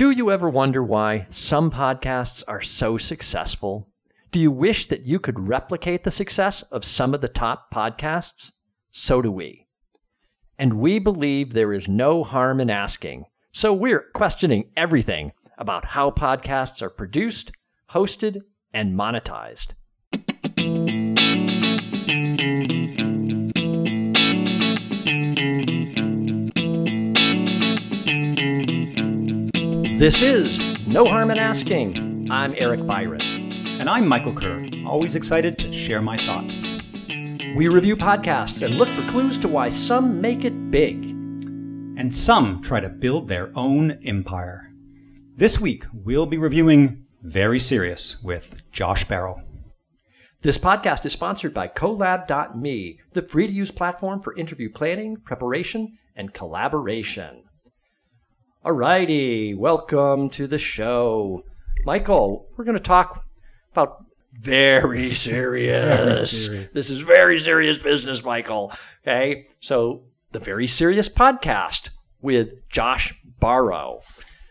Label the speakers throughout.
Speaker 1: Do you ever wonder why some podcasts are so successful? Do you wish that you could replicate the success of some of the top podcasts? So do we. And we believe there is no harm in asking. So we're questioning everything about how podcasts are produced, hosted, and monetized. This is No Harm in Asking. I'm Eric Byron.
Speaker 2: And I'm Michael Kerr, always excited to share my thoughts.
Speaker 1: We review podcasts and look for clues to why some make it big.
Speaker 2: And some try to build their own empire. This week, we'll be reviewing Very Serious with Josh Barro.
Speaker 1: This podcast is sponsored by Colab.me, the free to use platform for interview planning, preparation, and collaboration. Alrighty, welcome to the show. Michael, we're going to talk about very serious.
Speaker 2: Very serious.
Speaker 1: This is very serious business, Michael. Okay, so the Very Serious Podcast with Josh Barro.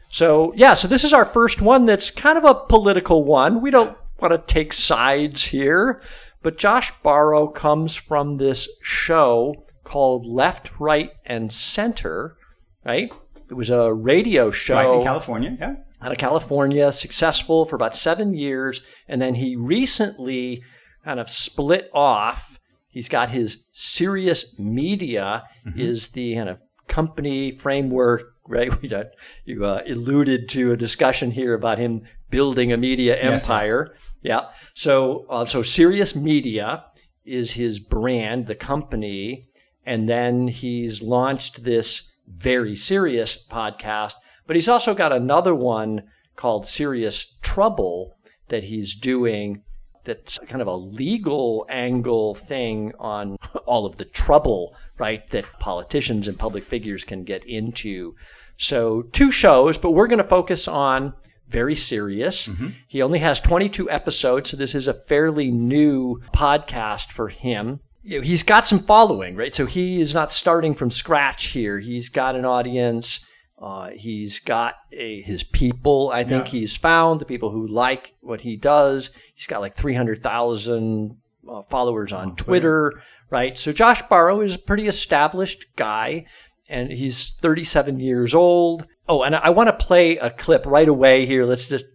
Speaker 1: So, yeah, so this is our first one that's kind of a political one. We don't want to take sides here, but Josh Barro comes from this show called Left, Right, and Center, right? It was a radio show
Speaker 2: Right in California, yeah?
Speaker 1: out of California, successful for about seven years, and then he recently kind of split off. He's got his Serious Media is the kind of company framework, right? You uh, alluded to a discussion here about him building a media empire.
Speaker 2: Yes,
Speaker 1: empire. Yeah. So, uh, so Serious Media is his brand, the company, and then he's launched this very serious podcast. But he's also got another one called Serious Trouble that he's doing. That's kind of a legal angle thing on all of the trouble, right, that politicians and public figures can get into. So, two shows, but we're going to focus on very serious. Mm-hmm. He only has 22 episodes, so this is a fairly new podcast for him. You know, he's got some following, right? So he is not starting from scratch here. He's got an audience. Uh, he's got a, his people. I think
Speaker 2: Yeah.
Speaker 1: he's found the people who like what he does. He's got like 300,000 uh, followers on Twitter, right? So Josh Barro is a pretty established guy, and he's 37 years old. Oh, and I, I want to play a clip right away here. Let's just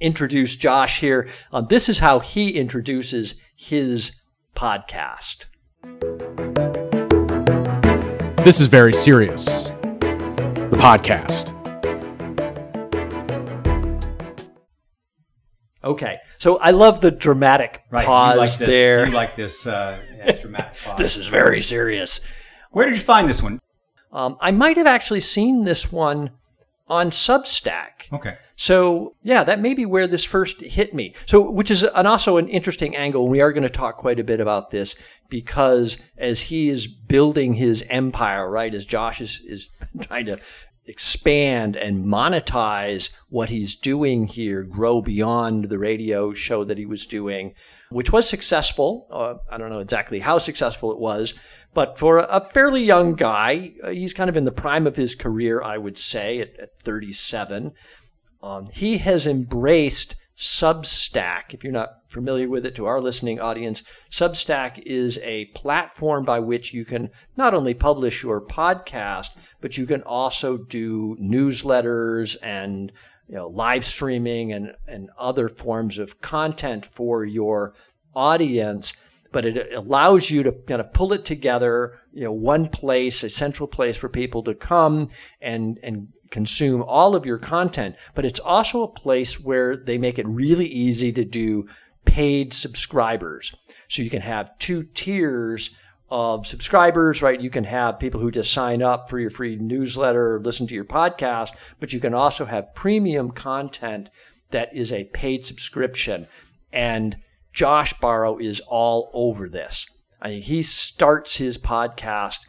Speaker 1: introduce Josh here. Um, this is how he introduces his podcast.
Speaker 3: This is very serious. The podcast.
Speaker 1: Okay, so I love the dramatic
Speaker 2: Right.
Speaker 1: pause
Speaker 2: you like this,
Speaker 1: there.
Speaker 2: You like this uh, yes, dramatic pause.
Speaker 1: this is very serious.
Speaker 2: Where did you find this one?
Speaker 1: Um, I might have actually seen this one on Substack.
Speaker 2: Okay.
Speaker 1: So yeah, that may be where this first hit me. So, which is an, also an interesting angle. We are going to talk quite a bit about this because as he is building his empire, right, as Josh is, is trying to expand and monetize what he's doing here, grow beyond the radio show that he was doing, which was successful. Uh, I don't know exactly how successful it was, but for a, fairly young guy, uh, he's kind of in the prime of his career, I would say, at, at 37. Um, he has embraced Substack. If you're not familiar with it, to our listening audience, Substack is a platform by which you can not only publish your podcast, but you can also do newsletters and you know live streaming and, and other forms of content for your audience but it allows you to kind of pull it together, you know, one place, a central place for people to come and and consume all of your content. But it's also a place where they make it really easy to do paid subscribers. So you can have two tiers of subscribers, right? You can have people who just sign up for your free newsletter, listen to your podcast, but you can also have premium content that is a paid subscription. And Josh Barro is all over this. I mean, he starts his podcast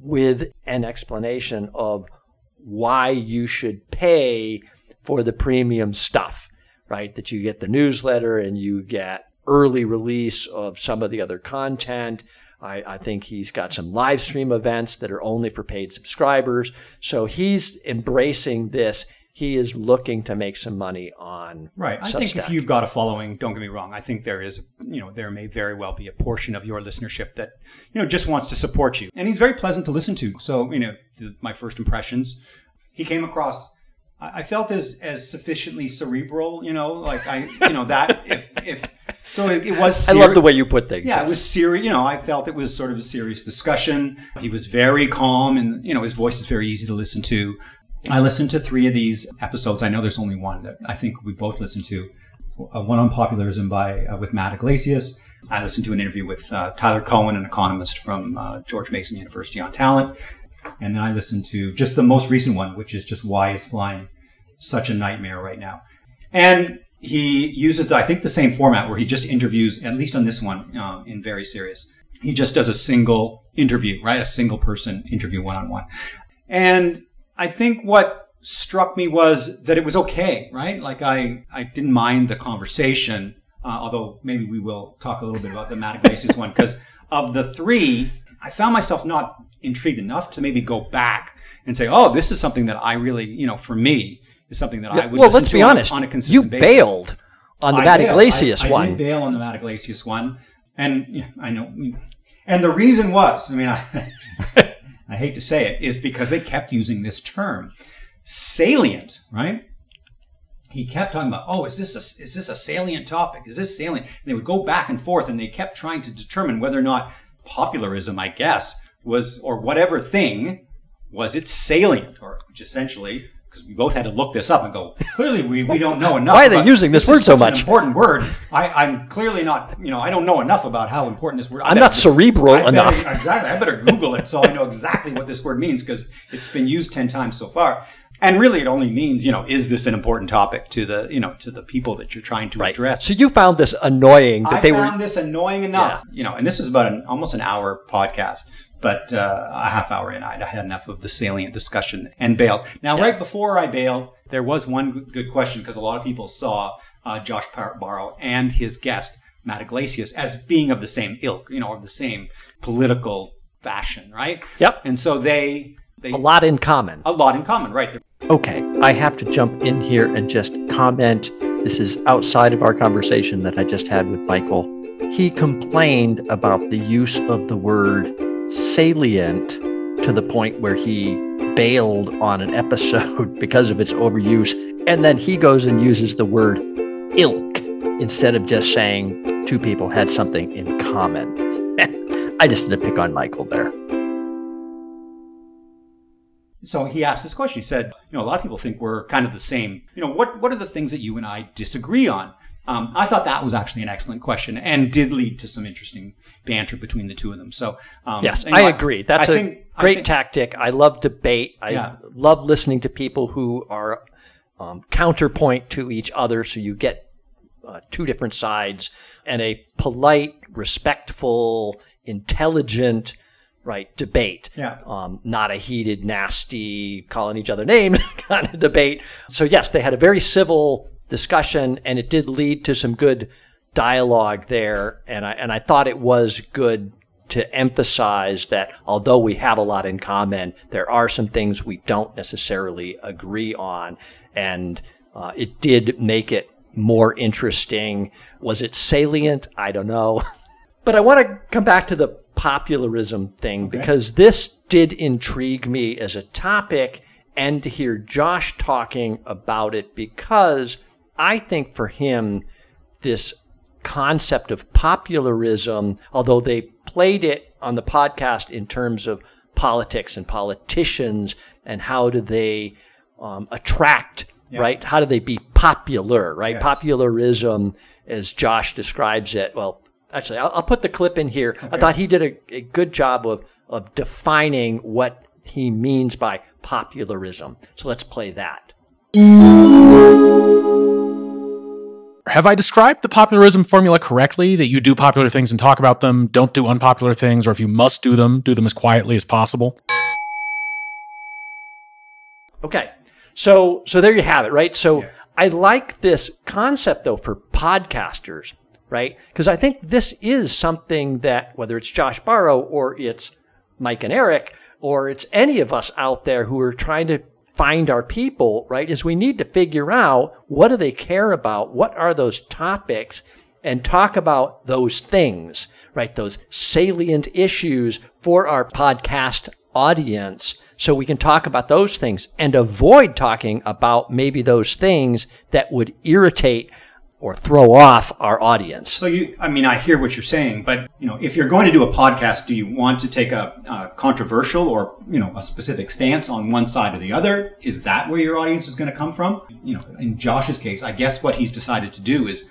Speaker 1: with an explanation of why you should pay for the premium stuff, right? That you get the newsletter and you get early release of some of the other content. I, I think he's got some live stream events that are only for paid subscribers. So he's embracing this he is looking to make some money on
Speaker 2: Right. I think if you've got a following, don't get me wrong, I think there is, you know, there may very well be a portion of your listenership that, you know, just wants to support you. And he's very pleasant to listen to. So, you know, the, my first impressions, he came across, I I felt as, as sufficiently cerebral, you know, like I, you know, that if, if, so it, it was,
Speaker 1: I love the way you put things.
Speaker 2: yeah, it was serious. You know, I felt it was sort of a serious discussion. He was very calm, and you know, his voice is very easy to listen to. I listened to three of these episodes. I know there's only one that I think we both listened to. Uh, one on popularism by uh, with Matt Yglesias. I listened to an interview with uh, Tyler Cowen, an economist from uh, George Mason University on talent, and then I listened to just the most recent one, which is just why is flying such a nightmare right now. And he uses, I think, the same format where he just interviews, at least on this one, uh, in Very Serious. He just does a single interview, right? A single person interview one on one. And I think what struck me was that it was okay, right? Like I, I didn't mind the conversation, uh, although maybe we will talk a little bit about the Matt Yglesias one, because of the three, I found myself not intrigued enough to maybe go back and say, oh, this is something that I really, you know, for me, is something that I would
Speaker 1: well,
Speaker 2: listen
Speaker 1: let's
Speaker 2: to
Speaker 1: be
Speaker 2: on,
Speaker 1: honest.
Speaker 2: on a consistent
Speaker 1: you
Speaker 2: basis.
Speaker 1: bailed on the
Speaker 2: I
Speaker 1: Matt. Yglesias
Speaker 2: I, I
Speaker 1: one.
Speaker 2: did bail on the Matt Yglesias one, and yeah, I know. And the reason was, I mean, I, I hate to say it, is because they kept using this term, salient, right? He kept talking about, oh, is this a, is this a salient topic? Is this salient? And they would go back and forth, and they kept trying to determine whether or not popularism, I guess, was or whatever thing was it salient, or which essentially. Because we both had to look this up and go. Clearly, we, we don't know enough.
Speaker 1: Why are they using this
Speaker 2: is
Speaker 1: word so much?
Speaker 2: important word. I, I'm clearly not. You know, I don't know enough about how important this word. I
Speaker 1: I'm
Speaker 2: better-
Speaker 1: not cerebral
Speaker 2: I better-
Speaker 1: enough.
Speaker 2: exactly. I better Google it so I know exactly what this word means because it's been used ten times so far. And really, it only means you know, is this an important topic to the you know to the people that you're trying to address?
Speaker 1: So you found this annoying that
Speaker 2: I
Speaker 1: they
Speaker 2: found
Speaker 1: were.
Speaker 2: this annoying enough, you know, and this was about an almost an hour podcast, but uh, a half hour in, I had enough of the salient discussion and bailed. Now, right before I bailed, there was one good- good question because a lot of people saw uh, Josh Par- Barro and his guest Matt Yglesias as being of the same ilk, you know, of the same political fashion, right?
Speaker 1: Yep.
Speaker 2: And so they they
Speaker 1: A lot in common.
Speaker 2: a lot in common, right? They're
Speaker 4: Okay, I have to jump in here and just comment. This is outside of our conversation that I just had with Michael. He complained about the use of the word salient to the point where he bailed on an episode because of its overuse. And then he goes and uses the word ilk instead of just saying two people had something in common. I just had to pick on Michael there.
Speaker 2: So he asked this question. He said, "You know, a lot of people think we're kind of the same. You know, what what are the things that you and I disagree on?" Um, I thought that was actually an excellent question and did lead to some interesting banter between the two of them. So um,
Speaker 1: Yes,
Speaker 2: know,
Speaker 1: I agree. That's
Speaker 2: a
Speaker 1: a great tactic. I love debate. I
Speaker 2: Yeah.
Speaker 1: love listening to people who are um, counterpoint to each other, so you get uh, two different sides and a polite, respectful, intelligent, right debate.
Speaker 2: Yeah.
Speaker 1: Um, not a heated, nasty, calling each other names kind of debate. So yes, they had a very civil discussion, and it did lead to some good dialogue there. And I and I thought it was good to emphasize that although we have a lot in common, there are some things we don't necessarily agree on, and uh, it did make it more interesting. Was it salient? I don't know. But I want to come back to the popularism thing because this did intrigue me as a topic and to hear Josh talking about it because I think for him, this concept of popularism, although they played it on the podcast in terms of politics and politicians and how do they um, attract, right? How do they be popular, right? Popularism, as Josh describes it, well, actually, I'll, I'll put the clip in here. I thought he did a, a good job of, of defining what he means by popularism. So let's play that.
Speaker 3: Have I described the popularism formula correctly? That you do popular things and talk about them, don't do unpopular things, or if you must do them, do them as quietly as possible?
Speaker 1: Okay. So so there you have it, right? So I like this concept though for podcasters, right? Because I think this is something that whether it's Josh Barro or it's Mike and Eric or it's any of us out there who are trying to find our people, right, is we need to figure out what do they care about? What are those topics? And talk about those things, right? Those salient issues for our podcast audience. So we can talk about those things and avoid talking about maybe those things that would irritate or throw off our audience.
Speaker 2: So you, I mean, I hear what you're saying, but you know, if you're going to do a podcast, do you want to take a, a, controversial or you know a specific stance on one side or the other? Is that where your audience is going to come from? You know, in Josh's case, I guess what he's decided to do is,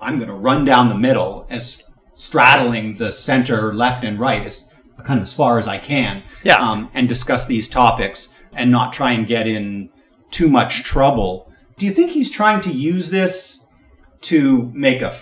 Speaker 2: I'm going to run down the middle as straddling the center, left and right as kind of as far as I can,
Speaker 1: Yeah.
Speaker 2: um, and discuss these topics and not try and get in too much trouble. Do you think he's trying to use this? To make a,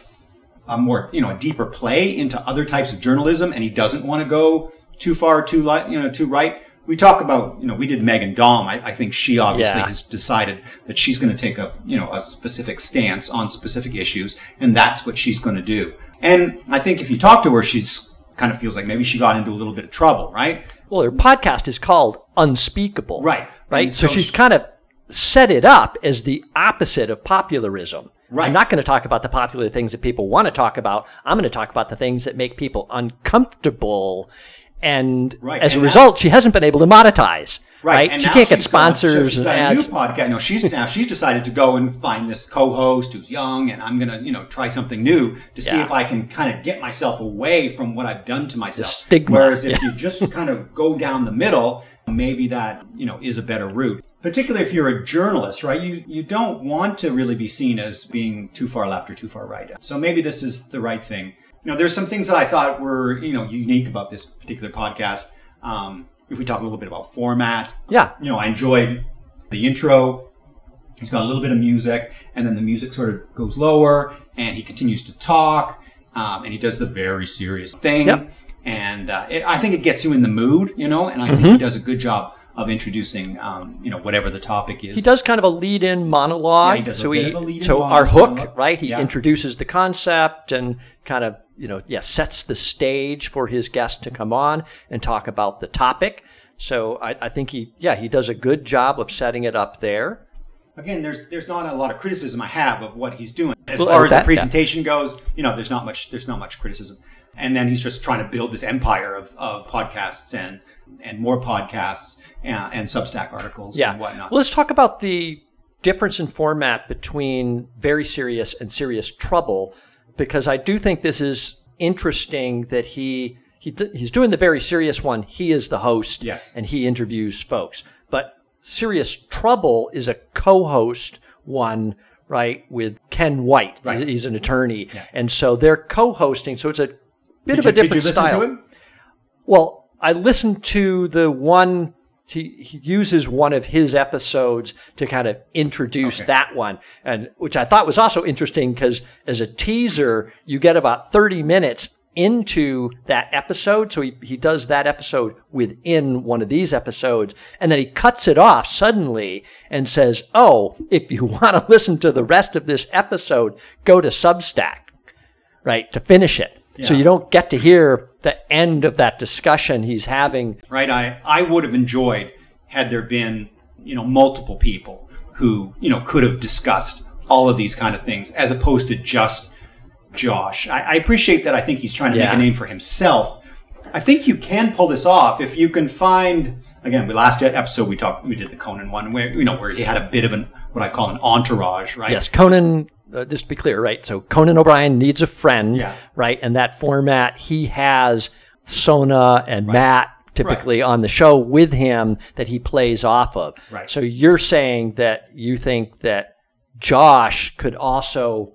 Speaker 2: a more you know a deeper play into other types of journalism, and he doesn't want to go too far, too light, you know, too right. We talk about you know we did Meghan Daum. I, I think she obviously
Speaker 1: Yeah.
Speaker 2: has decided that she's going to take a you know a specific stance on specific issues, and that's what she's going to do. And I think if you talk to her, she's kind of feels like maybe she got into a little bit of trouble, right?
Speaker 1: Well, her podcast is called Unspeakable.
Speaker 2: Right.
Speaker 1: Right.
Speaker 2: And
Speaker 1: So,
Speaker 2: so
Speaker 1: she's
Speaker 2: she-
Speaker 1: kind of set it up as the opposite of popularism.
Speaker 2: Right.
Speaker 1: I'm not going to talk about the popular things that people want to talk about. I'm going to talk about the things that make people uncomfortable. And
Speaker 2: Right.
Speaker 1: as a
Speaker 2: And that-
Speaker 1: result, she hasn't been able to monetize. Right.
Speaker 2: And
Speaker 1: She can't get sponsors
Speaker 2: she's
Speaker 1: and
Speaker 2: a
Speaker 1: ads.
Speaker 2: new podcast. No, she's now she's decided to go and find this co-host who's young, and I'm gonna you know try something new to see
Speaker 1: Yeah.
Speaker 2: if I can kind of get myself away from what I've done to myself.
Speaker 1: stigma,
Speaker 2: Whereas if
Speaker 1: yeah.
Speaker 2: you just kind of go down the middle, maybe that you know is a better route. Particularly if you're a journalist, right? You you don't want to really be seen as being too far left or too far right. So maybe this is the right thing. You know, there's some things that I thought were you know unique about this particular podcast. Um, if we talk a little bit about format,
Speaker 1: Yeah.
Speaker 2: you know, I enjoyed the intro. He's got a little bit of music, and then the music sort of goes lower, and he continues to talk, um, and he does the very serious thing.
Speaker 1: Yep.
Speaker 2: And uh, it, I think it gets you in the mood, you know, and I think he does a good job of introducing, um, you know, whatever the topic is.
Speaker 1: He does kind of a lead-in monologue.
Speaker 2: Yeah, he does
Speaker 1: so he,
Speaker 2: of a lead-in
Speaker 1: so
Speaker 2: mon-
Speaker 1: our hook, right? He
Speaker 2: Yeah.
Speaker 1: introduces the concept and kind of, you know, yeah, sets the stage for his guest to come on and talk about the topic. So I, I think he, yeah, he does a good job of setting it up there.
Speaker 2: Again, there's there's not a lot of criticism I have of what he's doing. As
Speaker 1: Well,
Speaker 2: far as
Speaker 1: that-
Speaker 2: the presentation goes, you know, there's not much there's not much criticism. And then he's just trying to build this empire of, of podcasts and and more podcasts and, and Substack articles
Speaker 1: Yeah.
Speaker 2: and whatnot.
Speaker 1: Well, let's talk about the difference in format between very serious and serious trouble, because I do think this is interesting that he, he he's doing the very serious one. He is the host,
Speaker 2: Yes.
Speaker 1: and he interviews folks. But serious trouble is a co-host one. Right with Ken White,
Speaker 2: Right.
Speaker 1: he's, an attorney, and so they're co-hosting. So it's a bit of
Speaker 2: did,
Speaker 1: a
Speaker 2: you,
Speaker 1: different
Speaker 2: did you listen
Speaker 1: style.
Speaker 2: to him?
Speaker 1: Well, I listened to the one. He, he uses one of his episodes to kind of introduce
Speaker 2: Okay.
Speaker 1: that one, and which I thought was also interesting because as a teaser, you get about thirty minutes into that episode. So he, he does that episode within one of these episodes, and then he cuts it off suddenly and says, "Oh, if you want to listen to the rest of this episode, go to Substack." right, to finish it. So you don't get to hear the end of that discussion he's having.
Speaker 2: right? I, I would have enjoyed had there been, you know, multiple people who, you know, could have discussed all of these kind of things as opposed to just Josh. I, I appreciate that. I think he's trying to
Speaker 1: Yeah.
Speaker 2: make a name for himself. I think you can pull this off if you can find. Again, we last episode we talked, we did the Conan one where you know where he had a bit of an what I call an entourage, right?
Speaker 1: Yes, Conan, uh, just to be clear, right? So Conan O'Brien needs a friend,
Speaker 2: Yeah.
Speaker 1: right? And that format, he has Sona and Matt typically on the show with him that he plays off of.
Speaker 2: Right.
Speaker 1: So you're saying that you think that Josh could also.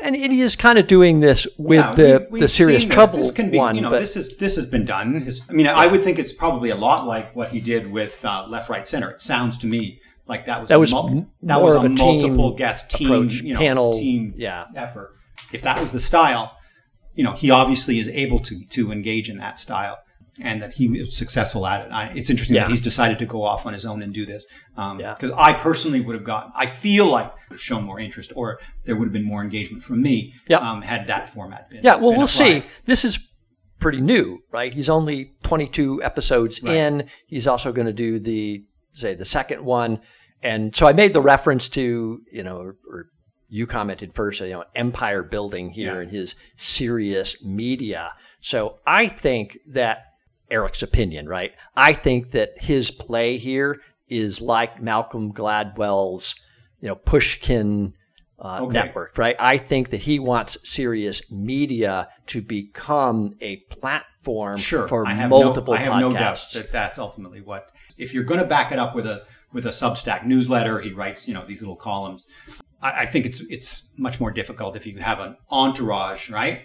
Speaker 1: And he is kind of doing this with
Speaker 2: Yeah,
Speaker 1: the,
Speaker 2: we-
Speaker 1: the serious
Speaker 2: this.
Speaker 1: trouble
Speaker 2: This can be,
Speaker 1: one.
Speaker 2: you know,
Speaker 1: but-
Speaker 2: this is this has been done. His, I mean, I would think it's probably a lot like what he did with uh, Left, Right, Center. It sounds to me like that was
Speaker 1: That was
Speaker 2: mul- that was a,
Speaker 1: a
Speaker 2: multiple guest team
Speaker 1: approach,
Speaker 2: you know,
Speaker 1: panel,
Speaker 2: team
Speaker 1: yeah.
Speaker 2: effort. If that was the style, you know, he obviously is able to to engage in that style. And that he was successful at it. I, it's interesting
Speaker 1: Yeah.
Speaker 2: that he's decided to go off on his own and do this.
Speaker 1: Yeah.
Speaker 2: Because I personally would have gotten, I feel like would shown more interest, or there would have been more engagement from me
Speaker 1: Yep.
Speaker 2: um, had that format been.
Speaker 1: Yeah, well,
Speaker 2: been
Speaker 1: we'll
Speaker 2: applied.
Speaker 1: see. This is pretty new, right? He's only 22 episodes
Speaker 2: Right.
Speaker 1: in. He's also going to do the say the second one. And so I made the reference to, you know, or, or you commented first, you know, empire building here
Speaker 2: Yeah.
Speaker 1: in his serious media. So I think that Eric's opinion, right? I think that his play here is like Malcolm Gladwell's, you know, Pushkin uh,
Speaker 2: Okay.
Speaker 1: network, right? I think that he wants serious media to become a platform
Speaker 2: Sure,
Speaker 1: for
Speaker 2: I have
Speaker 1: multiple
Speaker 2: no, I have no doubt that that's ultimately what. If you're going to back it up with a with a Substack newsletter, he writes you know these little columns. I, I think it's it's much more difficult if you have an entourage, right?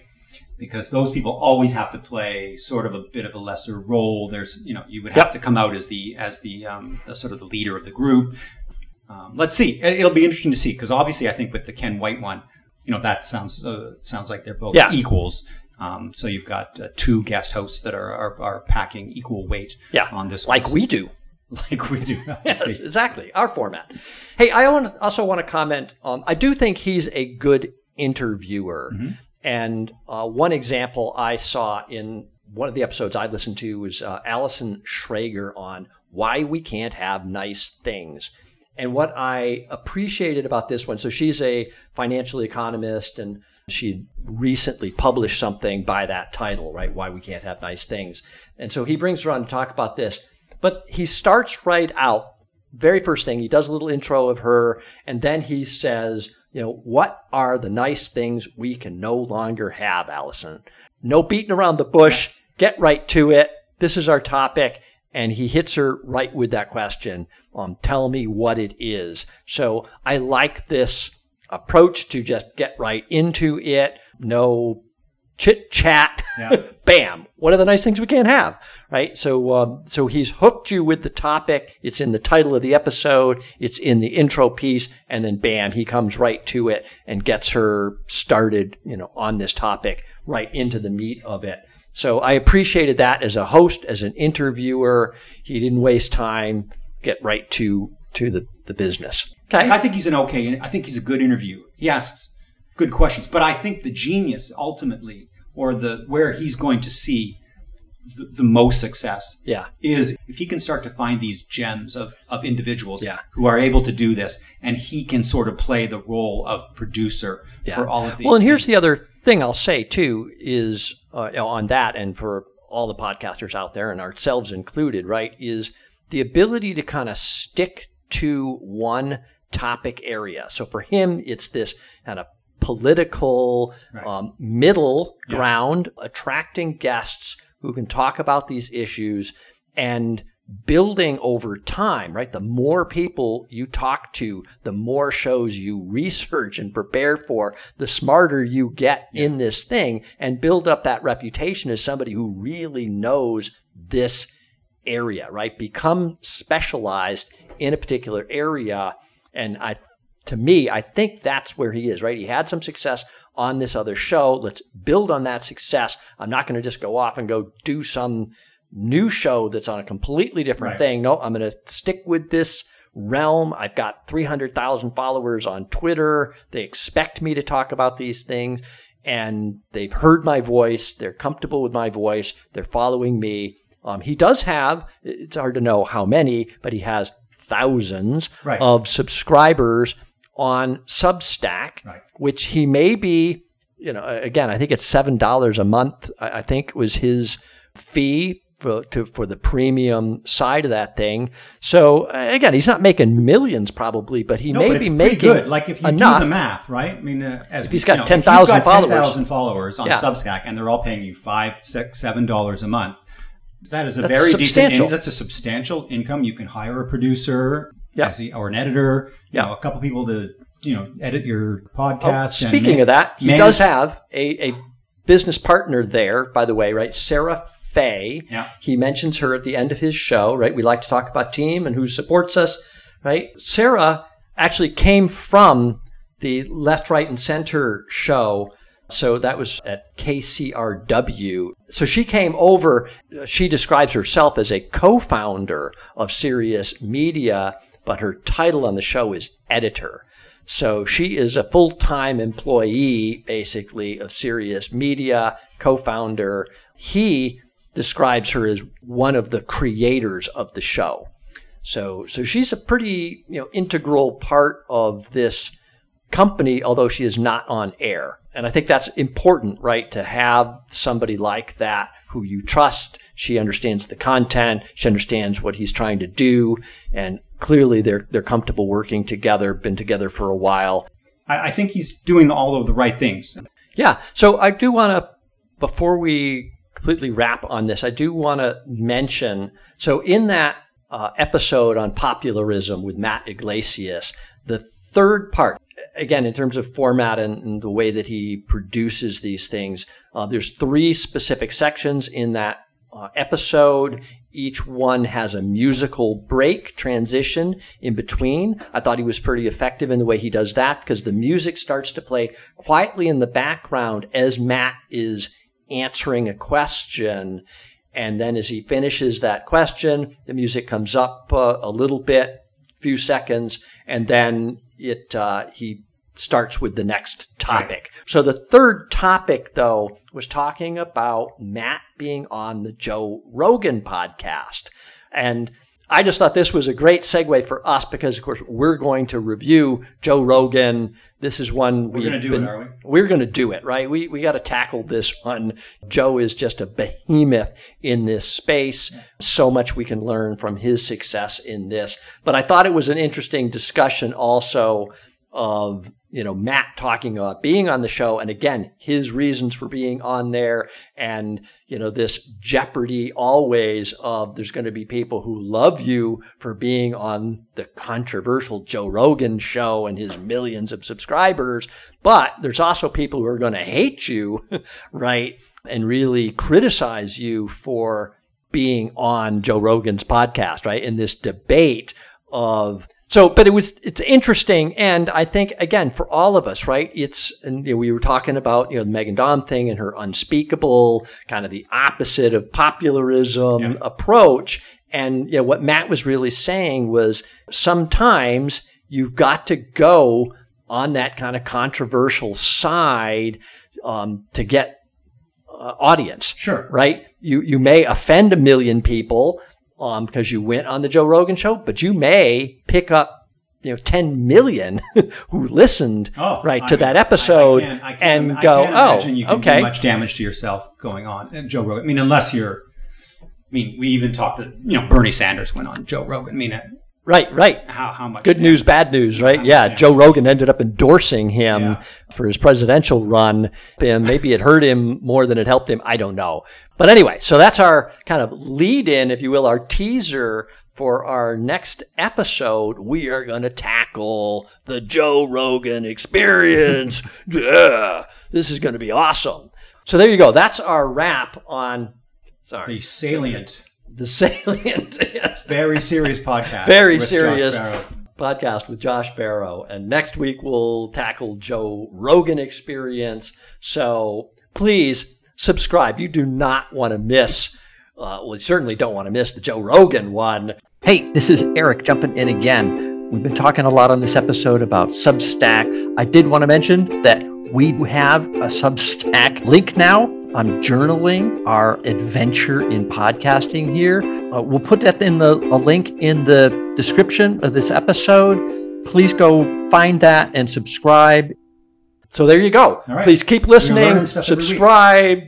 Speaker 2: Because those people always have to play sort of a bit of a lesser role. There's you know you would have
Speaker 1: Yep.
Speaker 2: to come out as the as the um, the sort of the leader of the group. Um, let's see. It, it'll be interesting to see because obviously I think with the Ken White one, you know that sounds uh, sounds like they're both
Speaker 1: Yeah.
Speaker 2: equals. Um, so you've got uh, two guest hosts that are, are are packing equal weight
Speaker 1: yeah,
Speaker 2: on this,
Speaker 1: like we do.
Speaker 2: like we do.
Speaker 1: Yes, exactly. Our format. Hey, I also want to comment. Um, I do think he's a good interviewer. And uh, one example I saw in one of the episodes I listened to was uh, Allison Schrager on why we can't have nice things. And what I appreciated about this one, so she's a financial economist and she recently published something by that title, right? Why we can't have nice things. And so he brings her on to talk about this. But he starts right out, very first thing, he does a little intro of her, and then he says, you know, what are the nice things we can no longer have, Allison? No beating around the bush, get right to it. This is our topic. And he hits her right with that question. Um, tell me what it is. So I like this approach to just get right into it. No chit chat.
Speaker 2: Yeah.
Speaker 1: Bam. What are the nice things we can't have? Right. So, um, so he's hooked you with the topic. It's in the title of the episode. It's in the intro piece, and then bam, he comes right to it and gets her started. You know, on this topic, right into the meat of it. So I appreciated that as a host, as an interviewer. He didn't waste time. Get right to to the the business. Okay.
Speaker 2: I think he's an okay. I think he's a good interview. He asks good questions, but I think the genius ultimately, or the where he's going to see the, the most success,
Speaker 1: Yeah.
Speaker 2: is if he can start to find these gems of of individuals
Speaker 1: Yeah.
Speaker 2: who are able to do this, and he can sort of play the role of producer for all of these.
Speaker 1: Well, and here's the other thing I'll say too is uh, on that, and for all the podcasters out there, and ourselves included, right, is the ability to kind of stick to one topic area. So for him, it's this kind of political
Speaker 2: Right.
Speaker 1: um, middle ground, attracting guests who can talk about these issues and building over time, right? The more people you talk to, the more shows you research and prepare for, the smarter you get in this thing and build up that reputation as somebody who really knows this area, right? Become specialized in a particular area. And I, to me, I think that's where he is, right? He had some success on this other show. Let's build on that success. I'm not going to just go off and go do some new show that's on a completely different
Speaker 2: Right.
Speaker 1: thing. No, I'm going to stick with this realm. I've got 300,000 followers on Twitter. They expect me to talk about these things and they've heard my voice. They're comfortable with my voice. They're following me. Um, he does have, it's hard to know how many, but he has thousands
Speaker 2: Right.
Speaker 1: of subscribers on Substack,
Speaker 2: Right.
Speaker 1: which he may be, you know, again, I think it's $7 a month, I I think was his fee for, to, for the premium side of that thing. So again, he's not making millions probably, but he
Speaker 2: No,
Speaker 1: may
Speaker 2: but
Speaker 1: be making
Speaker 2: good. Like if you
Speaker 1: enough.
Speaker 2: do the math, right? I mean, uh, as
Speaker 1: he's got
Speaker 2: you know,
Speaker 1: 10,000
Speaker 2: if you've got
Speaker 1: followers.
Speaker 2: 10,000 followers on
Speaker 1: Yeah.
Speaker 2: Substack, and they're all paying you five, six, seven dollars a month. That is a
Speaker 1: That's
Speaker 2: very
Speaker 1: substantial.
Speaker 2: decent. In, that's a substantial income. You can hire a producer,
Speaker 1: Yeah.
Speaker 2: as he- or an editor. You
Speaker 1: Yeah.
Speaker 2: know, a couple people to you know edit your oh, podcast.
Speaker 1: Oh, Speaking
Speaker 2: ma-
Speaker 1: of that, he
Speaker 2: manage-
Speaker 1: does have a, a business partner there, by the way, right? Sarah Fay.
Speaker 2: Yeah.
Speaker 1: He mentions her at the end of his show, right? We like to talk about team and who supports us, right? Sarah actually came from the left, right, and center show. So that was at KCRW. So she came over. She describes herself as a co founder of Serious Media, but her title on the show is editor. So she is a full time employee, basically, of Serious Media, co founder. He describes her as one of the creators of the show. So, so she's a pretty, you know, integral part of this company, although she is not on air. And I think that's important, right? To have somebody like that who you trust. She understands the content. She understands what he's trying to do. And clearly they're, they're comfortable working together, been together for a while.
Speaker 2: I, I think he's doing all of the right things.
Speaker 1: Yeah. So I do want to, before we completely wrap on this, I do want to mention. So in that uh, episode on popularism with Matt Yglesias, the third part, again, in terms of format and, and the way that he produces these things, uh, there's three specific sections in that uh, episode. Each one has a musical break transition in between. I thought he was pretty effective in the way he does that because the music starts to play quietly in the background as Matt is answering a question. And then as he finishes that question, the music comes up uh, a little bit, a few seconds, and then it uh, he starts with the next topic. Right. So the third topic, though, was talking about Matt being on the Joe Rogan podcast. And I just thought this was a great segue for us because, of course, we're going to review Joe Rogan. This is one
Speaker 2: we're going to do
Speaker 1: been,
Speaker 2: it, are we?
Speaker 1: We're going to do it, right? We we got to tackle this one. Joe is just a behemoth in this space. So much we can learn from his success in this. But I thought it was an interesting discussion also of you know Matt talking about being on the show and again his reasons for being on there and you know this jeopardy always of there's going to be people who love you for being on the controversial Joe Rogan show and his millions of subscribers but there's also people who are going to hate you right and really criticize you for being on Joe Rogan's podcast right in this debate of so, but it was, it's interesting. And I think, again, for all of us, right? It's, and you know, we were talking about, you know, the Meghan Daum thing and her unspeakable, kind of the opposite of popularism yeah. approach. And, you know, what Matt was really saying was sometimes you've got to go on that kind of controversial side um, to get uh, audience.
Speaker 2: Sure.
Speaker 1: Right? You, you may offend a million people um, because you went on the Joe Rogan show, but you may pick up you know 10 million who listened
Speaker 2: oh,
Speaker 1: right to I that episode I, I can't, can't, and go oh
Speaker 2: you can
Speaker 1: okay.
Speaker 2: do much damage to yourself going on and Joe Rogan. I mean unless you're I mean we even talked to you know Bernie Sanders went on Joe Rogan. I mean
Speaker 1: Right, right.
Speaker 2: How, how much?
Speaker 1: Good news, bad news, right? Yeah, Joe Rogan ended up endorsing him yeah. for his presidential run. And maybe it hurt him more than it helped him. I don't know. But anyway, so that's our kind of lead in, if you will, our teaser for our next episode. We are going to tackle the Joe Rogan experience. yeah, this is going to be awesome. So there you go. That's our wrap on. Sorry.
Speaker 2: The salient
Speaker 1: the salient.
Speaker 2: Very serious podcast.
Speaker 1: Very serious podcast with Josh Barro. And next week we'll tackle Joe Rogan experience. So please subscribe. You do not want to miss. Uh, well, you certainly don't want to miss the Joe Rogan one.
Speaker 4: Hey, this is Eric jumping in again. We've been talking a lot on this episode about Substack. I did want to mention that we have a Substack link now I'm journaling our adventure in podcasting here. Uh, we'll put that in the a link in the description of this episode. Please go find that and subscribe.
Speaker 1: So there you go. Please keep listening, subscribe.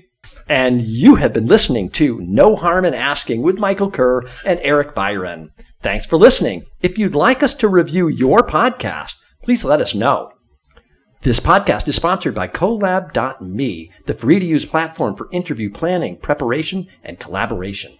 Speaker 1: And you have been listening to No Harm in Asking with Michael Kerr and Eric Byron. Thanks for listening. If you'd like us to review your podcast, please let us know. This podcast is sponsored by Colab.me, the free to use platform for interview planning, preparation, and collaboration.